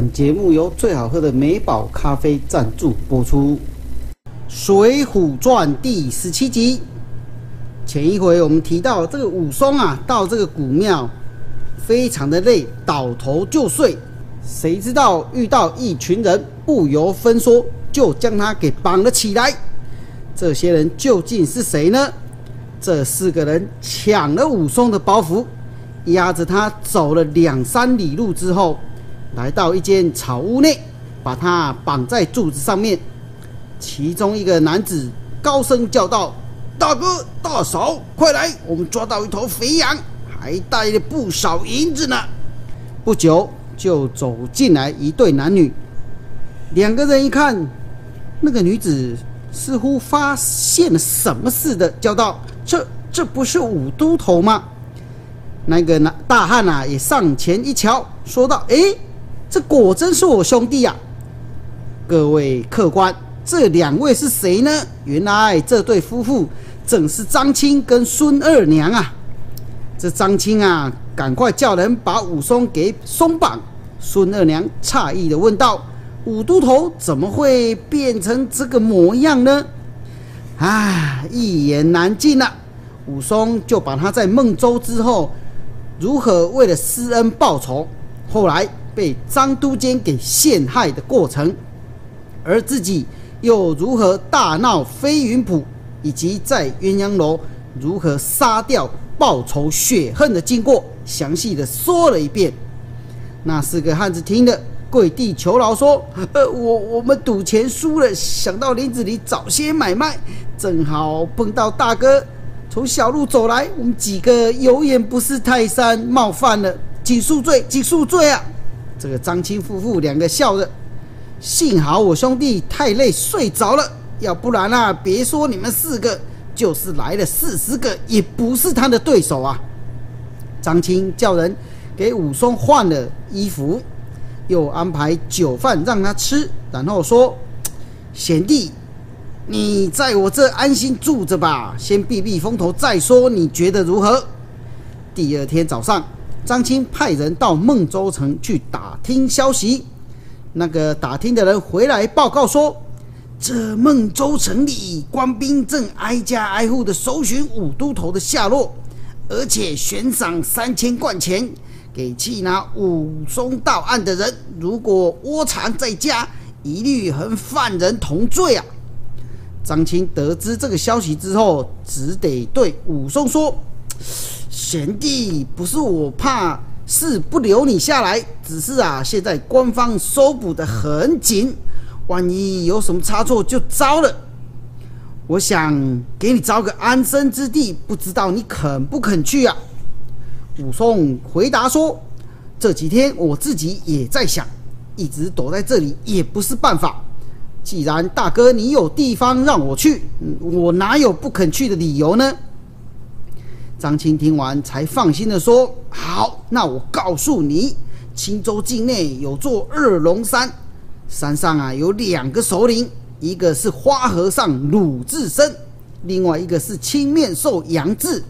本节目由最好喝的美宝咖啡赞助播出，《水浒传》第十七集。前一回我们提到这个武松啊，到这个古庙，非常的累，倒头就睡。谁知道遇到一群人，不由分说就将他给绑了起来。这些人究竟是谁呢？这四个人抢了武松的包袱，压着他走了两三里路之后。来到一间草屋内，把他绑在柱子上面。其中一个男子高声叫道：“大哥大嫂，快来！我们抓到一头肥羊，还带了不少银子呢。”不久就走进来一对男女，两个人一看，那个女子似乎发现了什么似的，叫道：“这这不是五都头吗？”那个男大汉啊也上前一瞧，说道：“哎。”这果真是我兄弟呀！各位客官，这两位是谁呢？原来这对夫妇正是张青跟孙二娘啊！这张青啊，赶快叫人把武松给松绑。孙二娘诧异的问道：“武都头怎么会变成这个模样呢？”啊，一言难尽啊！武松就把他在孟州之后如何为了施恩报仇，后来。被张都监给陷害的过程，而自己又如何大闹飞云浦，以及在鸳鸯楼如何杀掉报仇雪恨的经过，详细的说了一遍。那四个汉子听了，跪地求饶说：“呃，我我们赌钱输了，想到林子里找些买卖，正好碰到大哥从小路走来，我们几个有眼不识泰山，冒犯了，请恕罪，请恕罪啊！”这个张青夫妇两个笑着，幸好我兄弟太累睡着了，要不然啊，别说你们四个，就是来了四十个，也不是他的对手啊。张青叫人给武松换了衣服，又安排酒饭让他吃，然后说：“贤弟，你在我这安心住着吧，先避避风头再说，你觉得如何？”第二天早上。张青派人到孟州城去打听消息，那个打听的人回来报告说，这孟州城里官兵正挨家挨户的搜寻五都头的下落，而且悬赏三千贯钱给缉拿武松到案的人，如果窝藏在家，一律和犯人同罪啊！张青得知这个消息之后，只得对武松说。贤弟，不是我怕是不留你下来，只是啊，现在官方搜捕的很紧，万一有什么差错就糟了。我想给你找个安身之地，不知道你肯不肯去啊？武松回答说：“这几天我自己也在想，一直躲在这里也不是办法。既然大哥你有地方让我去，我哪有不肯去的理由呢？”张青听完，才放心的说：“好，那我告诉你，青州境内有座二龙山，山上啊有两个首领，一个是花和尚鲁智深，另外一个是青面兽杨志。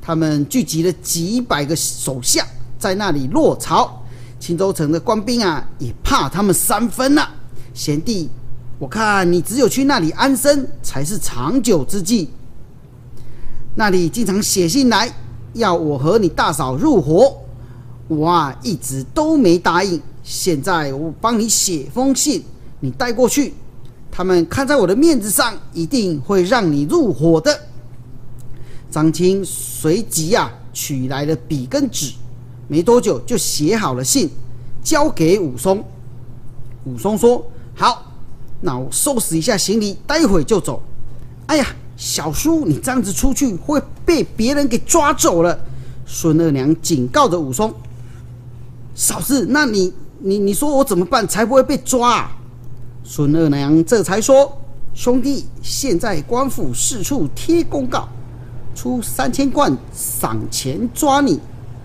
他们聚集了几百个手下，在那里落巢。青州城的官兵啊，也怕他们三分了。贤弟，我看你只有去那里安身，才是长久之计。”那里经常写信来，要我和你大嫂入伙，我啊一直都没答应。现在我帮你写封信，你带过去，他们看在我的面子上，一定会让你入伙的。张青随即啊取来了笔跟纸，没多久就写好了信，交给武松。武松说：“好，那我收拾一下行李，待会就走。”哎呀！小叔，你这样子出去会被别人给抓走了。孙二娘警告着武松：“嫂子，那你你你说我怎么办才不会被抓？”啊孙二娘这才说：“兄弟，现在官府四处贴公告，出三千贯赏钱抓你，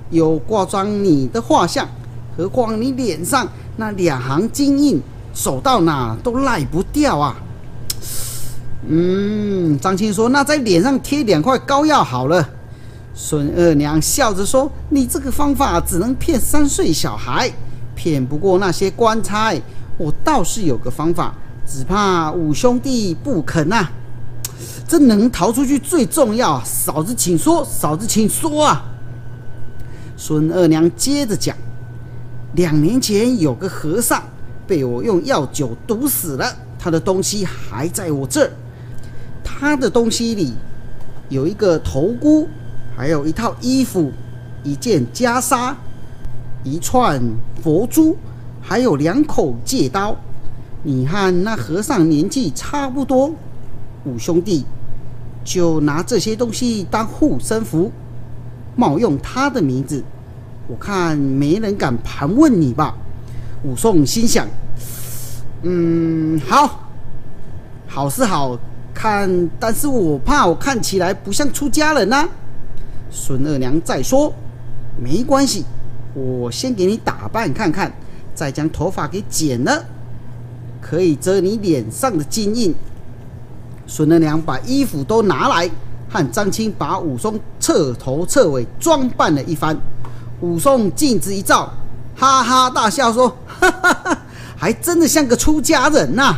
有挂张你的画像，何况你脸上那两行金印，走到哪都赖不掉啊。”嗯，张青说：“那在脸上贴两块膏药好了。”孙二娘笑着说：“你这个方法只能骗三岁小孩，骗不过那些官差，我倒是有个方法，只怕五兄弟不肯呐。这能逃出去最重要，嫂子请说，嫂子请说啊。孙二娘接着讲：两年前有个和尚被我用药酒毒死了，他的东西还在我这儿。他的东西里有一个头箍，还有一套衣服，一件袈裟，一串佛珠，还有两口戒刀。你和那和尚年纪差不多，五兄弟就拿这些东西当护身符，冒用他的名字。我看没人敢盘问你吧？武松心想：嗯，好，好是好。看，但是我怕我看起来不像出家人呐。孙二娘再说，没关系，我先给你打扮看看，再将头发给剪了，可以遮你脸上的金印。孙二娘把衣服都拿来，和张青把武松彻头彻尾装扮了一番。武松镜子一照，哈哈大笑说：“哈哈哈，还真的像个出家人呐。”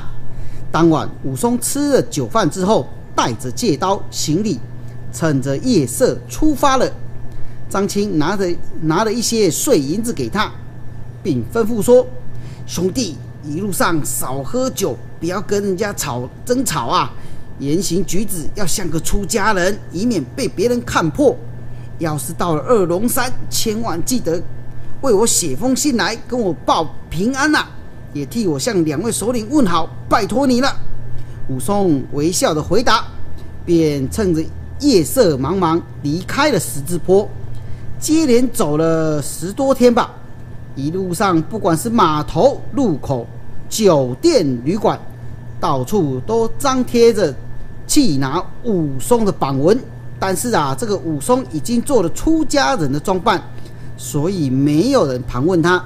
当晚，武松吃了酒饭之后，带着戒刀、行李，趁着夜色出发了。张青拿着拿了一些碎银子给他，并吩咐说：“兄弟，一路上少喝酒，不要跟人家吵争吵啊！言行举止要像个出家人，以免被别人看破。要是到了二龙山，千万记得为我写封信来，跟我报平安呐！”也替我向两位首领问好，拜托你了。武松微笑的回答，便趁着夜色茫茫离开了十字坡。接连走了十多天吧，一路上不管是码头、路口、酒店、旅馆，到处都张贴着缉拿武松的榜文。但是啊，这个武松已经做了出家人的装扮，所以没有人盘问他。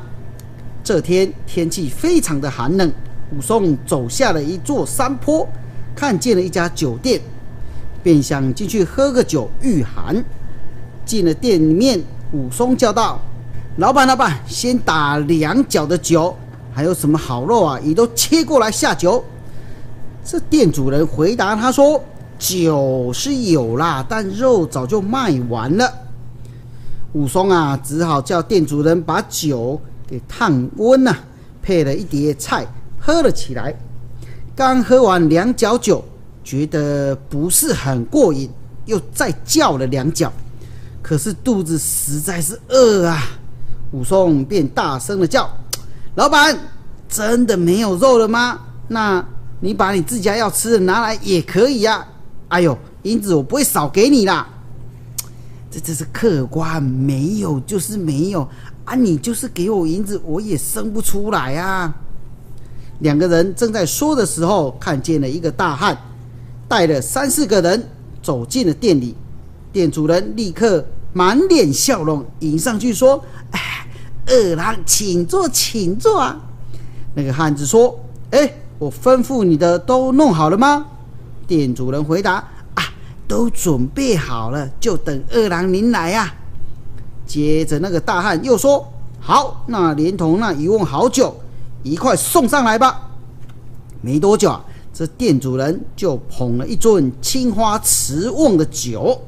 这天天气非常的寒冷，武松走下了一座山坡，看见了一家酒店，便想进去喝个酒御寒。进了店里面，武松叫道：“老板，老板，先打两角的酒，还有什么好肉啊？你都切过来下酒。”这店主人回答他说：“酒是有啦，但肉早就卖完了。”武松啊，只好叫店主人把酒。给烫温呐，配了一碟菜，喝了起来。刚喝完两角酒，觉得不是很过瘾，又再叫了两角。可是肚子实在是饿啊！武松便大声的叫：“老板，真的没有肉了吗？那你把你自家要吃的拿来也可以呀。哎呦，银子我不会少给你啦。这这是客官，没有就是没有。”啊！你就是给我银子，我也生不出来啊！两个人正在说的时候，看见了一个大汉，带了三四个人走进了店里。店主人立刻满脸笑容，迎上去说：“哎，二郎，请坐，请坐啊！”那个汉子说：“哎，我吩咐你的都弄好了吗？”店主人回答：“啊，都准备好了，就等二郎您来呀。”接着，那个大汉又说：“好，那连同那一瓮好酒一块送上来吧。”没多久啊，这店主人就捧了一樽青花瓷瓮的酒，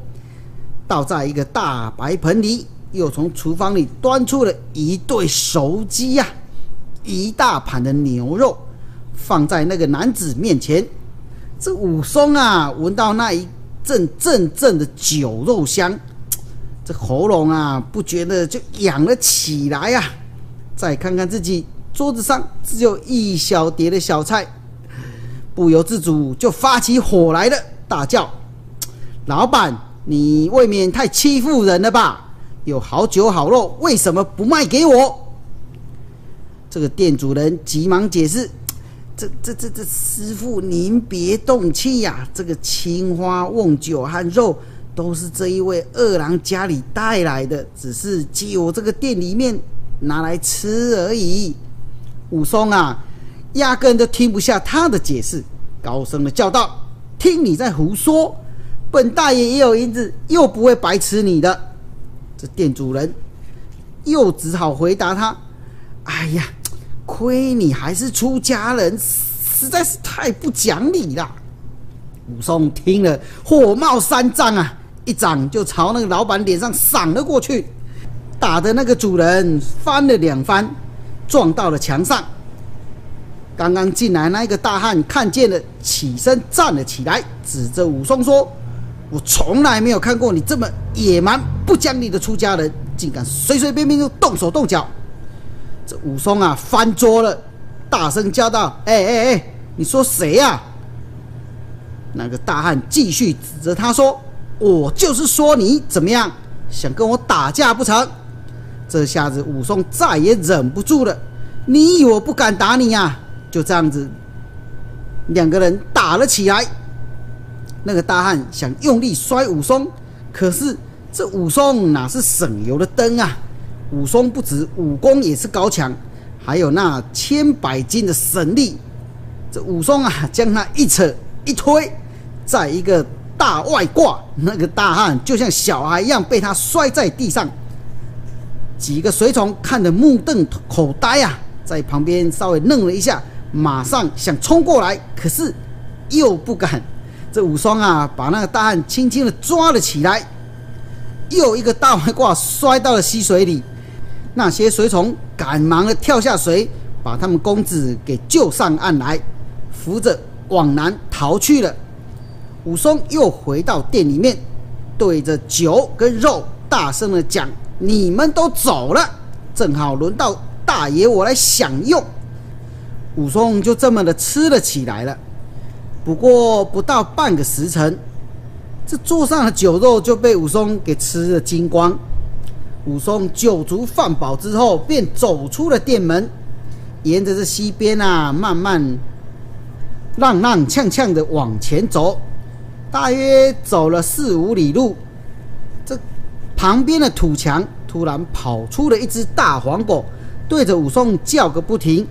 倒在一个大白盆里，又从厨房里端出了一对熟鸡呀，一大盘的牛肉，放在那个男子面前。这武松啊，闻到那一阵阵阵的酒肉香。这喉咙啊，不觉得就痒了起来呀！再看看自己桌子上只有一小碟的小菜，不由自主就发起火来了，大叫：“老板，你未免太欺负人了吧？有好酒好肉，为什么不卖给我？”这个店主人急忙解释：“这、这、这、这师傅，您别动气呀！这个青花瓮酒和肉。”都是这一位二郎家里带来的，只是借我这个店里面拿来吃而已。武松啊，压根都听不下他的解释，高声的叫道：“听你在胡说！本大爷也有银子，又不会白吃你的。”这店主人又只好回答他：“哎呀，亏你还是出家人，实在是太不讲理了。武松听了，火冒三丈啊，一掌就朝那个老板脸上赏了过去，打的那个主人翻了两番，撞到了墙上。刚刚进来那个大汉看见了，起身站了起来，指着武松说：“我从来没有看过你这么野蛮不讲理的出家人，竟敢随随便便就动手动脚。”这武松啊，翻桌了，大声叫道：“哎哎哎，你说谁呀？”那个大汉继续指着他说：“我就是说你怎么样，想跟我打架不成？”这下子武松再也忍不住了：“你以为我不敢打你呀？”就这样子，两个人打了起来。那个大汉想用力摔武松，可是这武松哪是省油的灯啊？武松不止武功也是高强，还有那千百斤的神力。这武松啊，将他一扯一推，在一个大外挂，那个大汉就像小孩一样被他摔在地上。几个随从看得目瞪口呆啊，在旁边稍微愣了一下。马上想冲过来，可是又不敢。这武松啊，把那个大汉轻轻的抓了起来，又一个大外挂摔到了溪水里。那些随从赶忙的跳下水，把他们公子给救上岸来，扶着往南逃去了。武松又回到店里面，对着酒跟肉大声的讲：“你们都走了，正好轮到大爷我来享用。”武松就这么的吃了起来了。不过不到半个时辰，这桌上的酒肉就被武松给吃了精光。武松酒足饭饱之后，便走出了店门，沿着这溪边啊，慢慢踉踉跄跄的往前走。大约走了四五里路，这旁边的土墙突然跑出了一只大黄狗，对着武松叫个不停。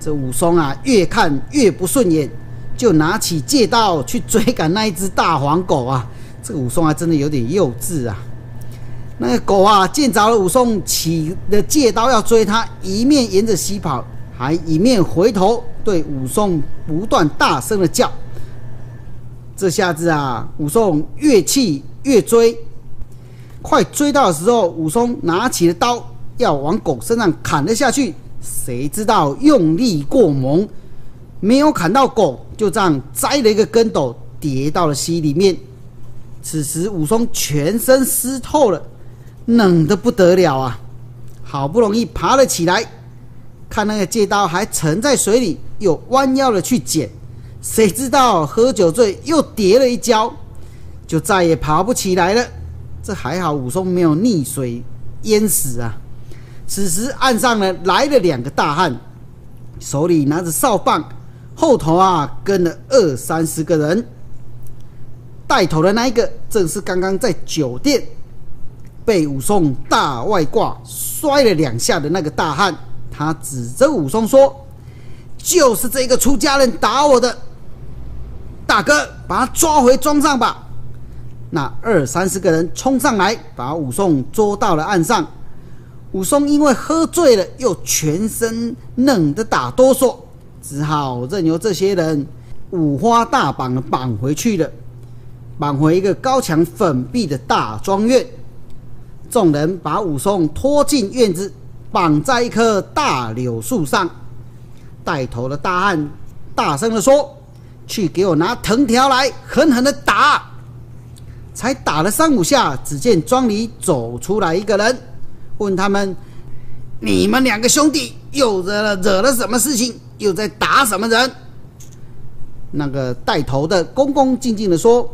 这武松啊，越看越不顺眼，就拿起借刀去追赶那一只大黄狗啊。这个武松还真的有点幼稚啊。那个狗啊，见着了武松起的借刀要追他，一面沿着西跑，还一面回头对武松不断大声的叫。这下子啊，武松越气越追，快追到的时候，武松拿起了刀要往狗身上砍了下去。谁知道用力过猛，没有砍到狗，就这样栽了一个跟斗，跌到了溪里面。此时武松全身湿透了，冷得不得了啊！好不容易爬了起来，看那个借刀还沉在水里，又弯腰了去捡，谁知道喝酒醉又跌了一跤，就再也爬不起来了。这还好武松没有溺水淹死啊！此时岸上呢来了两个大汉，手里拿着哨棒，后头啊跟了二三十个人。带头的那一个正是刚刚在酒店被武松大外挂摔了两下的那个大汉。他指着武松说：“就是这个出家人打我的，大哥，把他抓回庄上吧。”那二三十个人冲上来，把武松捉到了岸上。武松因为喝醉了，又全身冷得打哆嗦，只好任由这些人五花大绑的绑回去了，绑回一个高墙粉壁的大庄院。众人把武松拖进院子，绑在一棵大柳树上。带头的大汉大声的说：“去给我拿藤条来，狠狠的打！”才打了三五下，只见庄里走出来一个人。问他们：“你们两个兄弟又惹了惹了什么事情？又在打什么人？”那个带头的恭恭敬敬的说：“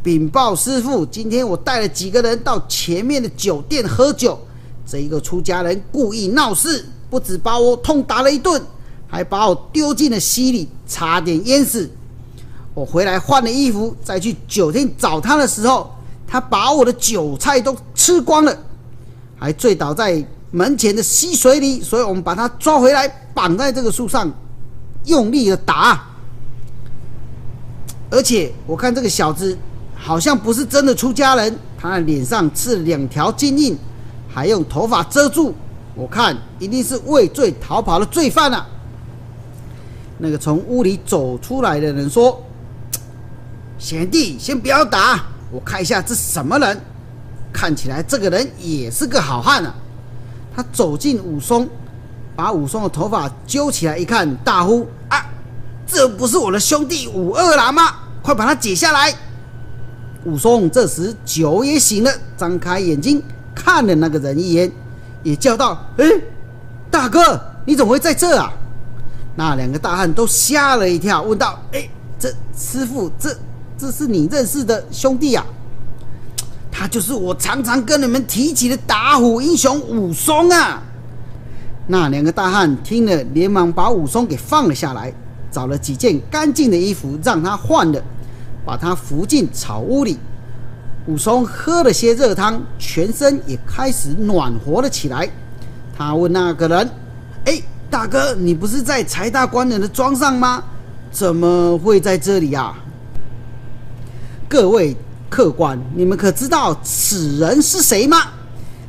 禀报师傅，今天我带了几个人到前面的酒店喝酒，这一个出家人故意闹事，不止把我痛打了一顿，还把我丢进了溪里，差点淹死。我回来换了衣服，再去酒店找他的时候，他把我的韭菜都吃光了。”还醉倒在门前的溪水里，所以我们把他抓回来，绑在这个树上，用力的打。而且我看这个小子好像不是真的出家人，他的脸上刺了两条金印，还用头发遮住，我看一定是畏罪逃跑的罪犯啊！那个从屋里走出来的人说：“贤弟，先不要打，我看一下这什么人。看起来这个人也是个好汉啊！”他走进武松，把武松的头发揪起来一看，大呼：“啊，这不是我的兄弟武二郎吗？快把他解下来！”武松这时酒也醒了，张开眼睛看了那个人一眼，也叫道：“哎，大哥，你怎么会在这啊？”那两个大汉都吓了一跳，问道：“哎，这师傅，这这是你认识的兄弟啊？他就是我常常跟你们提起的打虎英雄武松啊！”那两个大汉听了，连忙把武松给放了下来，找了几件干净的衣服让他换了。把他扶进草屋里，武松喝了些热汤，全身也开始暖和了起来。他问那个人：“，大哥，你不是在柴大官人的庄上吗？怎么会在这里啊？”各位客官，你们可知道此人是谁吗？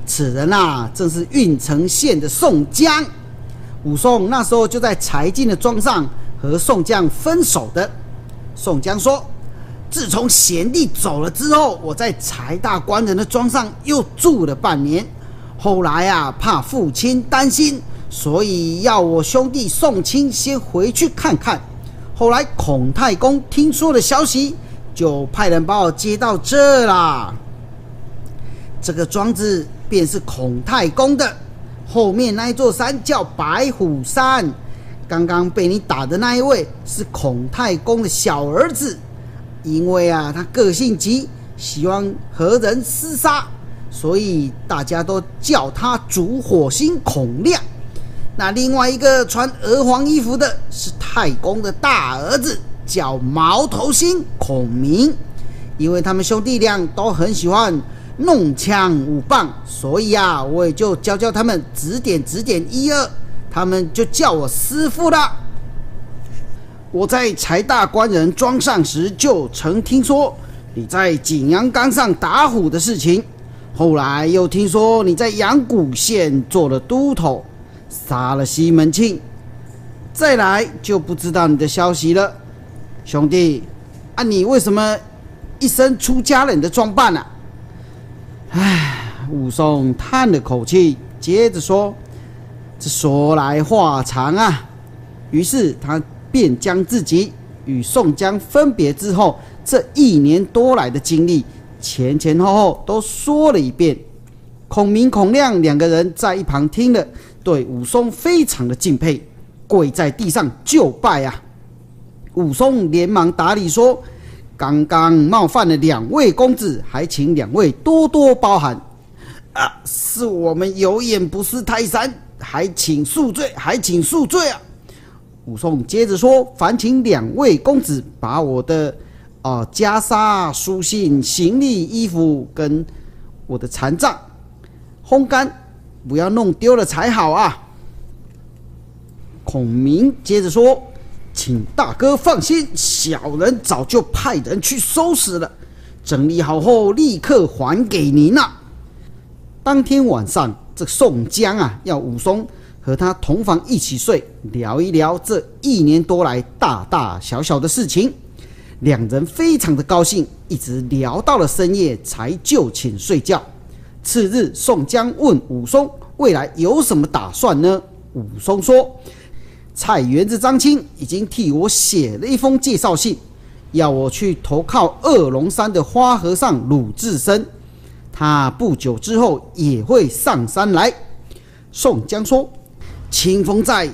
此人啊，正是郓城县的宋江。武松那时候就在柴进的庄上和宋江分手的。宋江说。自从贤弟走了之后，我在柴大官人的庄上又住了半年。后来啊，怕父亲担心，所以要我兄弟宋清先回去看看。后来孔太公听说了消息，就派人把我接到这啦。这个庄子便是孔太公的，后面那一座山叫白虎山。刚刚被你打的那一位是孔太公的小儿子。因为啊，他个性急，喜欢和人厮杀，所以大家都叫他烛火星孔亮。那另外一个穿鹅黄衣服的是太公的大儿子，叫毛头星孔明。因为他们兄弟俩都很喜欢弄枪舞棒，所以啊，我也就教教他们，指点指点一二，他们就叫我师傅了。我在柴大官人庄上时，就曾听说你在景阳冈上打虎的事情。后来又听说你在阳谷县做了都头，杀了西门庆。再来就不知道你的消息了，兄弟，啊，你为什么一身出家人的装扮呢？唉，武松叹了口气，接着说：“这说来话长啊。”于是他。便将自己与宋江分别之后这一年多来的经历前前后后都说了一遍。孔明、孔亮两个人在一旁听了，对武松非常的敬佩，跪在地上就拜啊。武松连忙打礼说：“刚刚冒犯了两位公子，还请两位多多包涵。啊，是我们有眼不识泰山，还请恕罪，还请恕罪啊。”武松接着说：“烦请两位公子把我的啊袈裟、书信、行李、衣服跟我的残杖烘干，不要弄丢了才好啊。”孔明接着说：“请大哥放心，小人早就派人去收拾了，整理好后立刻还给您了。”当天晚上，这宋江啊要武松。和他同房一起睡，聊一聊这一年多来大大小小的事情，两人非常的高兴，一直聊到了深夜才就寝睡觉。次日，宋江问武松未来有什么打算呢？武松说：“菜园子张青已经替我写了一封介绍信，要我去投靠二龙山的花和尚鲁智深，他不久之后也会上山来。”宋江说。清风寨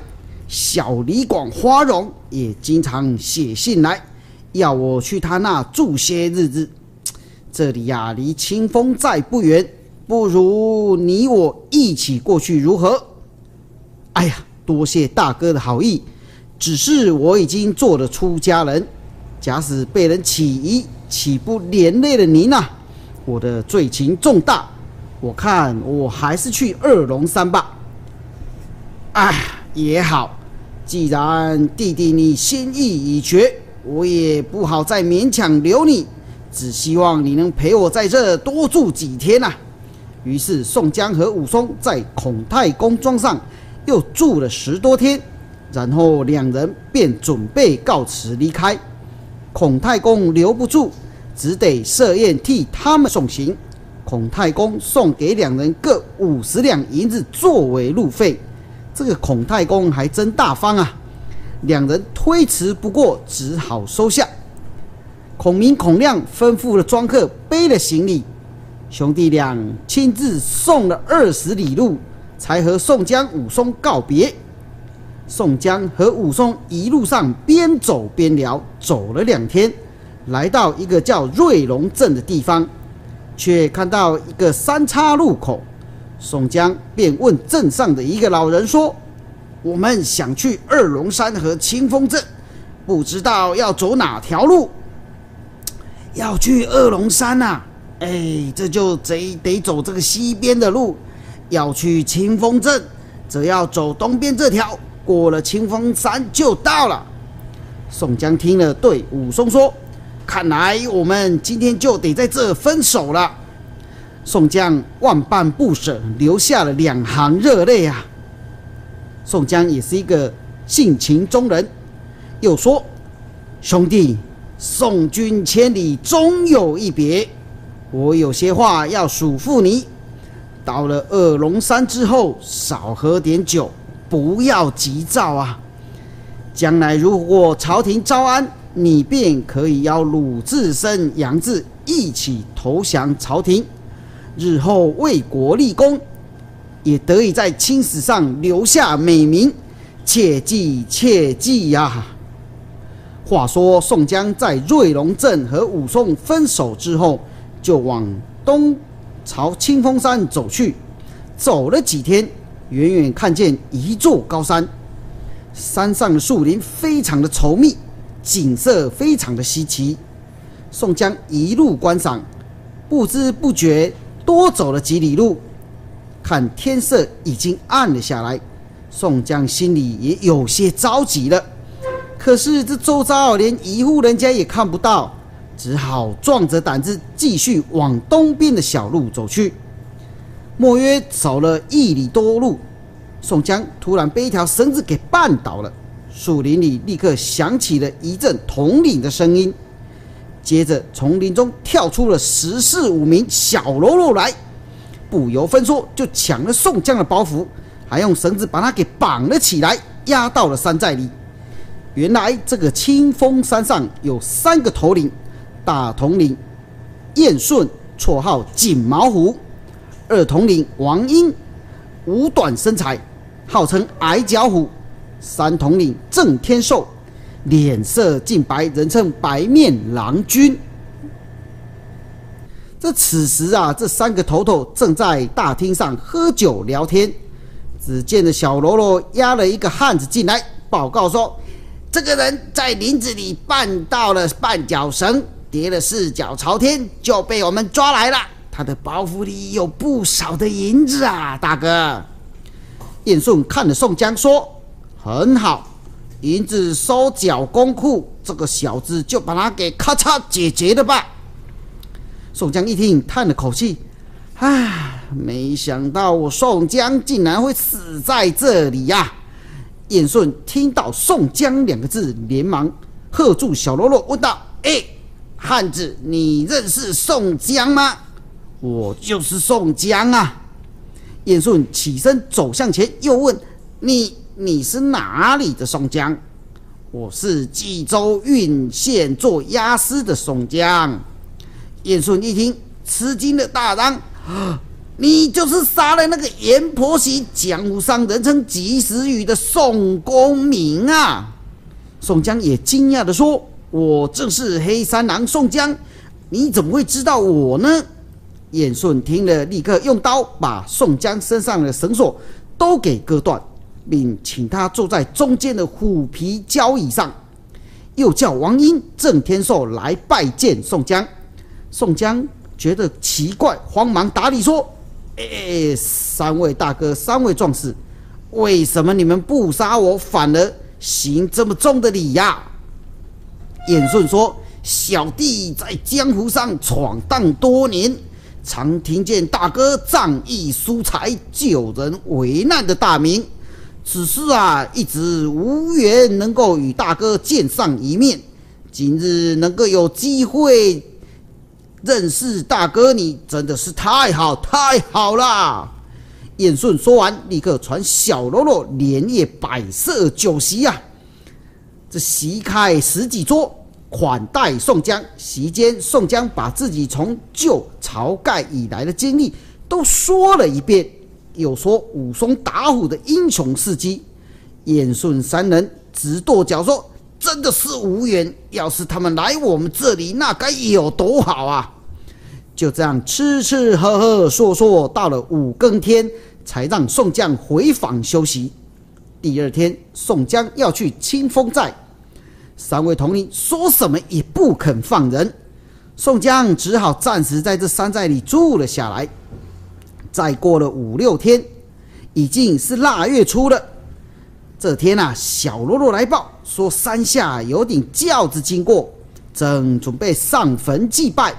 小李广花荣也经常写信来，要我去他那住些日子。这里呀，离清风寨不远，不如你我一起过去如何？哎呀，多谢大哥的好意，只是我已经做了出家人，假使被人起疑，岂不连累了您呐？我的罪情重大，我看我还是去二龙山吧。哎，也好，既然弟弟你心意已决，我也不好再勉强留你，只希望你能陪我在这多住几天呐。于是宋江和武松在孔太公庄上又住了十多天，然后两人便准备告辞离开。孔太公留不住，只得设宴替他们送行。孔太公送给两人各五十两银子作为路费，这个孔太公还真大方啊！两人推辞不过，只好收下。孔明、孔亮吩咐了庄客背了行李，兄弟俩亲自送了二十里路，才和宋江、武松告别。宋江和武松一路上边走边聊，走了两天，来到一个叫瑞龙镇的地方。却看到一个三岔路口，宋江便问镇上的一个老人说：“我们想去二龙山和清风镇，不知道要走哪条路？要去二龙山呐，哎，这就得得走这个西边的路；要去清风镇，则要走东边这条，过了清风山就到了。”宋江听了，对武松说。看来我们今天就得在这分手了。宋江万般不舍，流下了两行热泪啊。宋江也是一个性情中人，又说：“兄弟，送君千里，终有一别。我有些话要嘱咐你：到了二龙山之后，少喝点酒，不要急躁啊。将来如果朝廷招安，你便可以邀鲁智深、杨志一起投降朝廷，日后为国立功，也得以在青史上留下美名。切记，切记呀！话说宋江在瑞龙镇和武松分手之后，就往东朝清风山走去。走了几天，远远看见一座高山，山上的树林非常的稠密。景色非常的稀奇，宋江一路观赏，不知不觉多走了几里路。看天色已经暗了下来，宋江心里也有些着急了。可是这周遭连一户人家也看不到，只好壮着胆子继续往东边的小路走去。莫约走了一里多路，宋江突然被一条绳子给绊倒了。树林里立刻响起了一阵统领的声音，接着丛林中跳出了十四五名小喽啰来，不由分说就抢了宋江的包袱，还用绳子把他给绑了起来，押到了山寨里。原来这个清风山上有三个头领，大统领燕顺，绰号锦毛虎；二统领王英，五短身材，号称矮脚虎。三统领郑天寿，脸色尽白，人称白面郎君。这此时啊，这三个头头正在大厅上喝酒聊天。只见的小喽啰押了一个汉子进来，报告说：这个人在林子里绊到了绊脚绳，跌了四脚朝天，就被我们抓来了。他的包袱里有不少的银子啊，大哥。燕顺看了宋江说。很好，银子收缴公库，这个小子就把他给咔嚓解决了吧。宋江一听，叹了口气：“唉，没想到我宋江竟然会死在这里呀！”燕顺听到“宋江”两个字，连忙喝住小喽啰，问道：“哎，汉子，你认识宋江吗？”“我就是宋江啊！”燕顺起身走向前，又问：“你？”你是哪里的宋江？我是冀州郓县做押司的宋江。燕顺一听，吃惊的大嚷：“你就是杀了那个阎婆惜，江湖上人称及时雨的宋公明啊！”宋江也惊讶的说：“我正是黑山狼宋江，你怎么会知道我呢？”燕顺听了，立刻用刀把宋江身上的绳索都给割断。并请他坐在中间的虎皮交椅上，又叫王英、郑天寿来拜见宋江。宋江觉得奇怪，慌忙打礼说：“哎，三位大哥，三位壮士，为什么你们不杀我，反而行这么重的礼呀？”燕顺说：“小弟在江湖上闯荡多年，常听见大哥仗义疏财、救人为难的大名，只是啊，一直无缘能够与大哥见上一面。今日能够有机会认识大哥，你真的是太好太好了。燕顺说完，立刻传小喽啰连夜摆设酒席呀。这席开十几桌，款待宋江。席间，宋江把自己从救晁盖以来的经历都说了一遍，又说武松打虎的英雄事迹。燕顺三人直跺脚说：“真的是无缘！要是他们来我们这里，那该有多好啊！”就这样吃吃喝喝说说，到了五更天，才让宋江回房休息。第二天，宋江要去清风寨。三位统领说什么也不肯放人，宋江只好暂时在这山寨里住了下来。再过了五六天，已经是腊月初了。这天啊，小喽啰来报说山下有顶轿子经过，正准备上坟祭拜。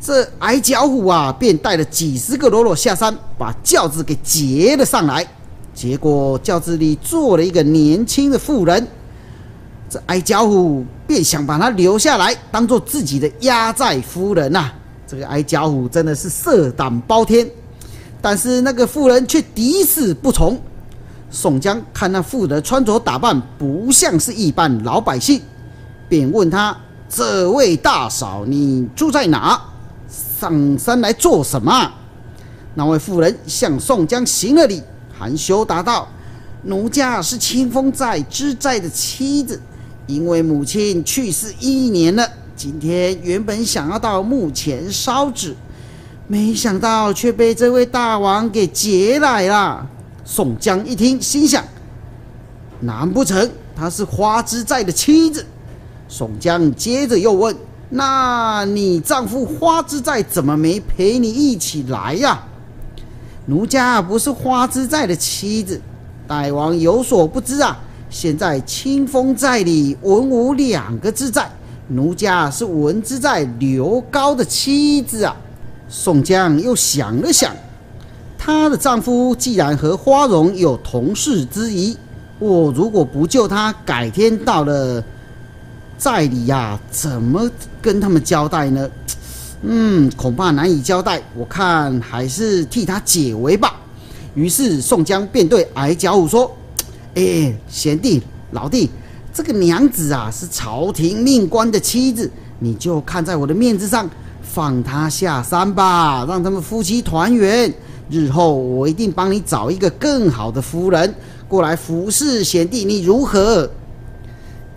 这矮脚虎啊，便带了几十个喽啰下山，把轿子给劫了上来。结果轿子里坐了一个年轻的妇人。这矮脚虎便想把他留下来，当做自己的压寨夫人呐。这个矮脚虎真的是色胆包天，但是那个妇人却抵死不从。宋江看那妇人穿着打扮不像是一般老百姓，便问他：“这位大嫂，你住在哪？上山来做什么？”那位妇人向宋江行了礼，含羞答道：“奴家是清风寨知寨的妻子。”因为母亲去世一年了，今天原本想要到墓前烧纸，没想到却被这位大王给劫来了。宋江一听，心想：难不成她是花之寨的妻子？宋江接着又问：“那你丈夫花之寨怎么没陪你一起来呀？”奴家不是花之寨的妻子，大王有所不知啊。现在清风寨里文武两个之在，奴家是文之在刘高的妻子啊。宋江又想了想，她的丈夫既然和花荣有同事之谊，我如果不救他，改天到了寨里呀，怎么跟他们交代呢？嗯，恐怕难以交代。我看还是替他解围吧。于是宋江便对矮脚虎说。哎，贤弟、老弟，这个娘子啊是朝廷命官的妻子，你就看在我的面子上，放她下山吧，让他们夫妻团圆。日后我一定帮你找一个更好的夫人过来服侍贤弟，你如何？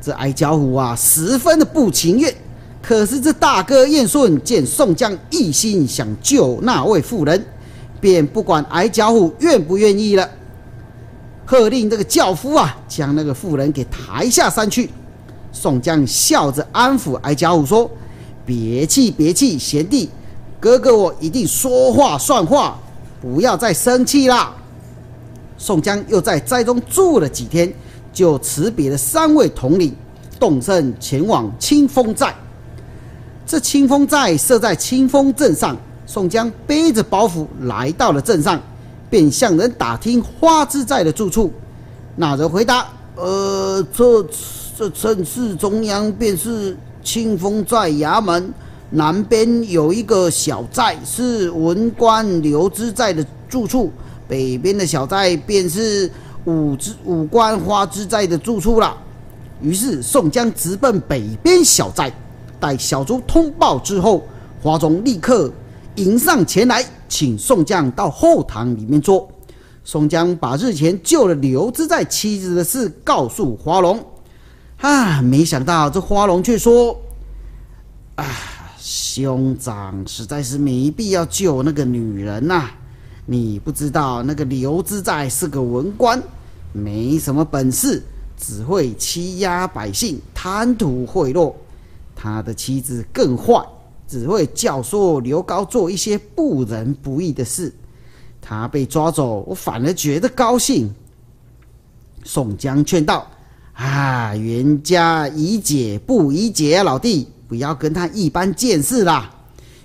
这矮脚虎啊，十分的不情愿。可是这大哥燕顺见宋江一心想救那位妇人，便不管矮脚虎愿不愿意了。喝令这个轿夫啊，将那个妇人给抬下山去。宋江笑着安抚矮脚虎说：“别气，别气，贤弟，哥哥我一定说话算话，不要再生气啦。”宋江又在寨中住了几天，就辞别了三位统领，动身前往清风寨。这清风寨设在清风镇上，宋江背着包袱来到了镇上。便向人打听花之寨的住处，那人回答：“呃，这这城市中央便是清风寨衙门，南边有一个小寨是文官刘之寨的住处，北边的小寨便是武之武官花之寨的住处了。”于是宋江直奔北边小寨，待小卒通报之后，花荣立刻迎上前来。请宋江到后堂里面坐。宋江把日前救了刘知寨妻子的事告诉花荣，啊，没想到这花荣却说：“啊，兄长实在是没必要救那个女人呐！你不知道那个刘知寨是个文官，没什么本事，只会欺压百姓，贪图贿赂。他的妻子更坏。”只会教唆刘高做一些不仁不义的事，他被抓走，我反而觉得高兴。宋江劝道：“啊，冤家宜解不宜结啊，老弟，不要跟他一般见识啦。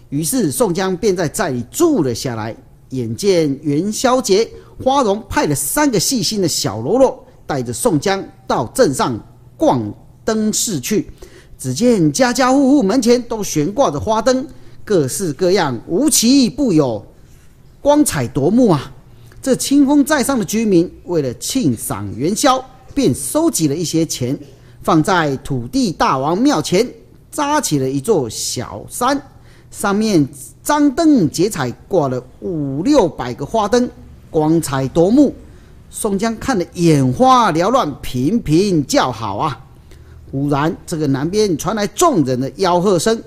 于是宋江便在寨里住了下来。眼见元宵节，花荣派了三个细心的小喽啰，带着宋江到镇上逛灯市去。只见家家户户门前都悬挂着花灯，各式各样，无奇不有，光彩夺目啊！这清风寨上的居民为了庆赏元宵，便收集了一些钱，放在土地大王庙前，扎起了一座小山，上面。张灯结彩，挂了五六百个花灯，光彩夺目。宋江看得眼花缭乱，频频叫好啊！忽然，这个南边传来众人的吆喝声。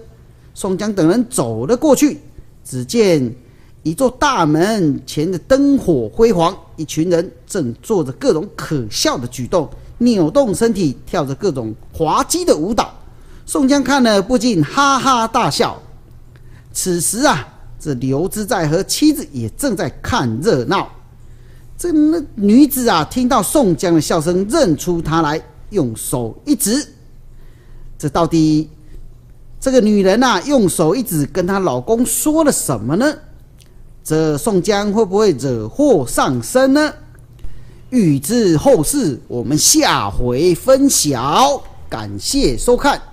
宋江等人走了过去，只见一座大门前的灯火辉煌，一群人正做着各种可笑的举动，扭动身体，跳着各种滑稽的舞蹈。宋江看了，不禁哈哈大笑。此时啊，这刘知在和妻子也正在看热闹。这那女子啊，听到宋江的笑声，认出他来，用手一指。这到底这个女人呐，用手一指，跟她老公说了什么呢？这宋江会不会惹祸上身呢？欲知后事，我们下回分晓。感谢收看。